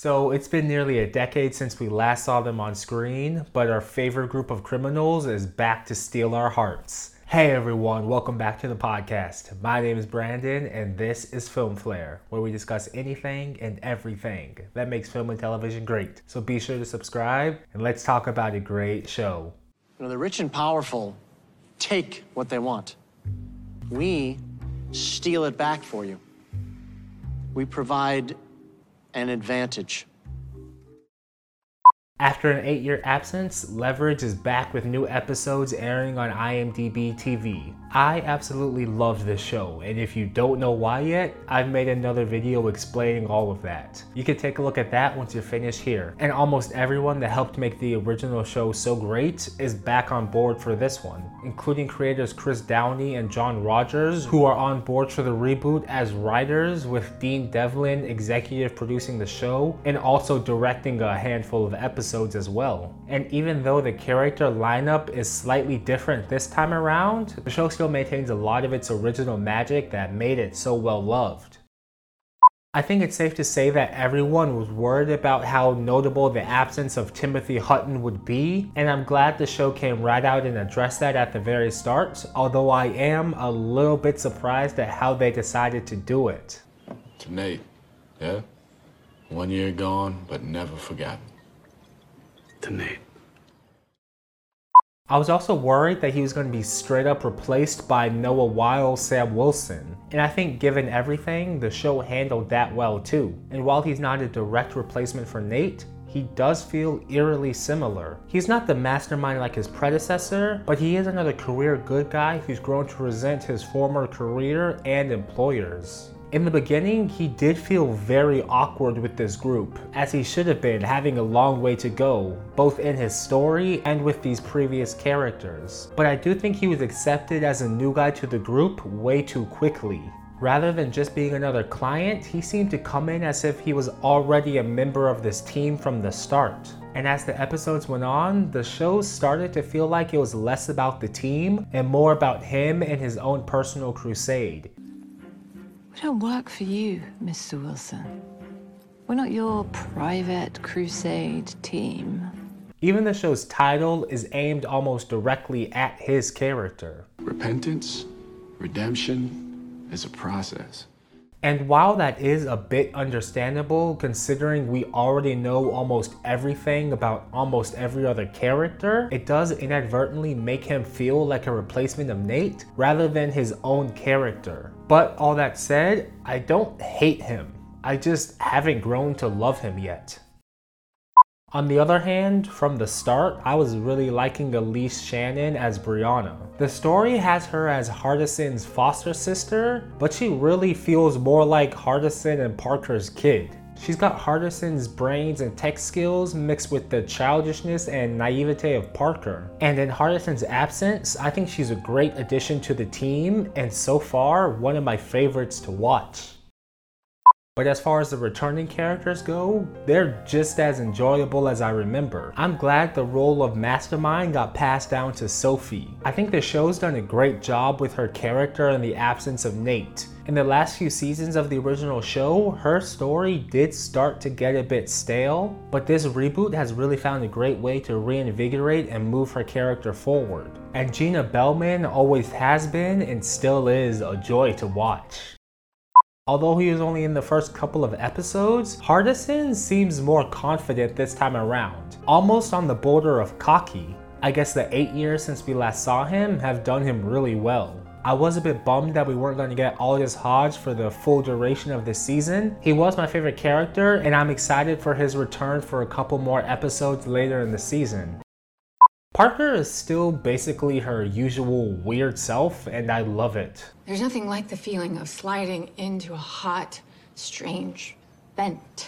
So it's been nearly a decade since we last saw them on screen, but our favorite group of criminals is back to steal our hearts. Hey everyone, welcome back to the podcast. My name is Brandon, and this is Film Flare, where we discuss anything and everything that makes film and television great. So be sure to subscribe, and let's talk about a great show. You know, the rich and powerful take what they want. We steal it back for you. We provide an advantage. After an eight year absence, Leverage is back with new episodes airing on IMDb TV. I absolutely loved this show, and if you don't know why yet, I've made another video explaining all of that. You can take a look at that once you're finished here. And almost everyone that helped make the original show so great is back on board for this one, including creators Chris Downey and John Rogers, who are on board for the reboot as writers, with Dean Devlin executive producing the show and also directing a handful of episodes as well. And even though the character lineup is slightly different this time around, the show still maintains a lot of its original magic that made it so well loved. I think it's safe to say that everyone was worried about how notable the absence of Timothy Hutton would be, and I'm glad the show came right out and addressed that at the very start, although I am a little bit surprised at how they decided to do it. To Nate, yeah? One year gone, but never forgotten. I was also worried that he was going to be straight up replaced by Noah Wyle Sam Wilson. And I think given everything, the show handled that well too. And while he's not a direct replacement for Nate, he does feel eerily similar. He's not the mastermind like his predecessor, but he is another career good guy who's grown to resent his former career and employers. In the beginning, he did feel very awkward with this group, as he should have been having a long way to go, both in his story and with these previous characters. But I do think he was accepted as a new guy to the group way too quickly. Rather than just being another client, he seemed to come in as if he was already a member of this team from the start. And as the episodes went on, the show started to feel like it was less about the team and more about him and his own personal crusade. We don't work for you, Mr. Wilson. We're not your private crusade team. Even the show's title is aimed almost directly at his character. Repentance, redemption is a process. And while that is a bit understandable, considering we already know almost everything about almost every other character, it does inadvertently make him feel like a replacement of Nate rather than his own character. But all that said, I don't hate him. I just haven't grown to love him yet. On the other hand, from the start, I was really liking Aleyse Shannon as Brianna. The story has her as Hardison's foster sister, but she really feels more like Hardison and Parker's kid. She's got Hardison's brains and tech skills mixed with the childishness and naivete of Parker. And in Hardison's absence, I think she's a great addition to the team, and so far, one of my favorites to watch. But as far as the returning characters go, they're just as enjoyable as I remember. I'm glad the role of Mastermind got passed down to Sophie. I think the show's done a great job with her character in the absence of Nate. In the last few seasons of the original show, her story did start to get a bit stale, but this reboot has really found a great way to reinvigorate and move her character forward. And Gina Bellman always has been and still is a joy to watch. Although he was only in the first couple of episodes, Hardison seems more confident this time around, almost on the border of cocky. I guess the 8 years since we last saw him have done him really well. I was a bit bummed that we weren't going to get Aldis Hodge for the full duration of this season. He was my favorite character, and I'm excited for his return for a couple more episodes later in the season. Parker is still basically her usual weird self, and I love it. There's nothing like the feeling of sliding into a hot, strange vent.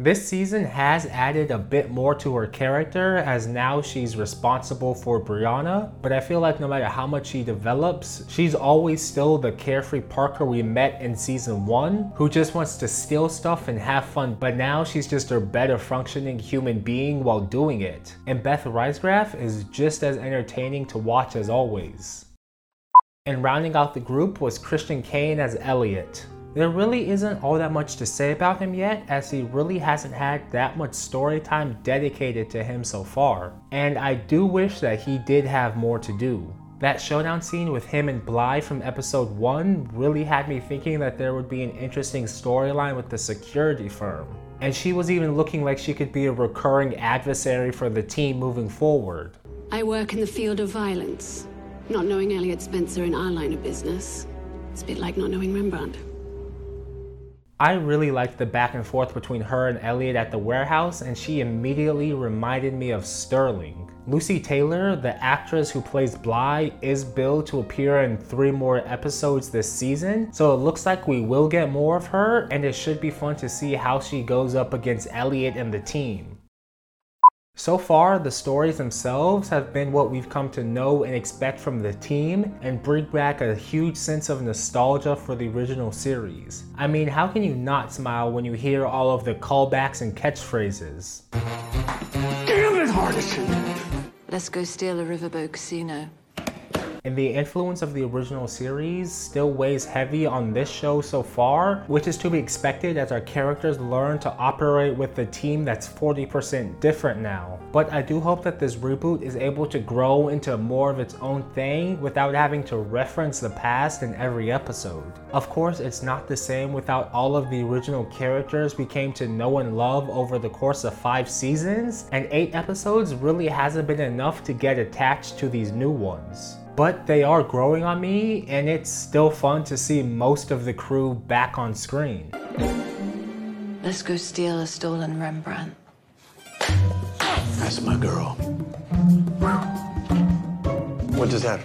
This season has added a bit more to her character as now she's responsible for Brianna, but I feel like no matter how much she develops, she's always still the carefree Parker we met in season 1 who just wants to steal stuff and have fun, but now she's just a better functioning human being while doing it. And Beth Riesgraf is just as entertaining to watch as always. And rounding out the group was Christian Kane as Elliot. There really isn't all that much to say about him yet, as he really hasn't had that much story time dedicated to him so far. And I do wish that he did have more to do. That showdown scene with him and Bly from episode 1 really had me thinking that there would be an interesting storyline with the security firm. And she was even looking like she could be a recurring adversary for the team moving forward. I work in the field of violence. Not knowing Elliot Spencer in our line of business, it's a bit like not knowing Rembrandt. I really liked the back and forth between her and Elliot at the warehouse, and she immediately reminded me of Sterling. Lucy Taylor, the actress who plays Bly, is billed to appear in three more episodes this season, so it looks like we will get more of her, and it should be fun to see how she goes up against Elliot and the team. So far, the stories themselves have been what we've come to know and expect from the team and bring back a huge sense of nostalgia for the original series. I mean, how can you not smile when you hear all of the callbacks and catchphrases? Damn it, Hardison! Let's go steal a riverboat casino and the influence of the original series still weighs heavy on this show so far, which is to be expected as our characters learn to operate with the team that's 40% different now. But I do hope that this reboot is able to grow into more of its own thing without having to reference the past in every episode. Of course, it's not the same without all of the original characters we came to know and love over the course of five seasons, and eight episodes really hasn't been enough to get attached to these new ones but they are growing on me, and it's still fun to see most of the crew back on screen. Let's go steal a stolen Rembrandt. That's my girl. What does that?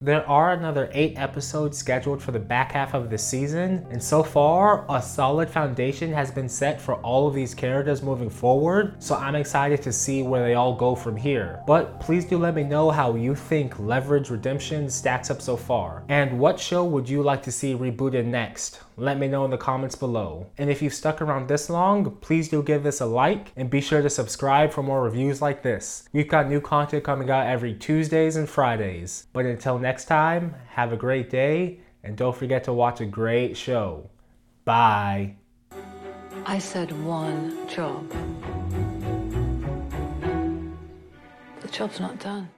There are another 8 episodes scheduled for the back half of the season, and so far, a solid foundation has been set for all of these characters moving forward, so I'm excited to see where they all go from here. But please do let me know how you think Leverage Redemption stacks up so far, and what show would you like to see rebooted next? Let me know in the comments below. And if you've stuck around this long, please do give this a like and be sure to subscribe for more reviews like this. We've got new content coming out every Tuesdays and Fridays. But until next time, have a great day and don't forget to watch a great show. Bye. I said one job. The job's not done.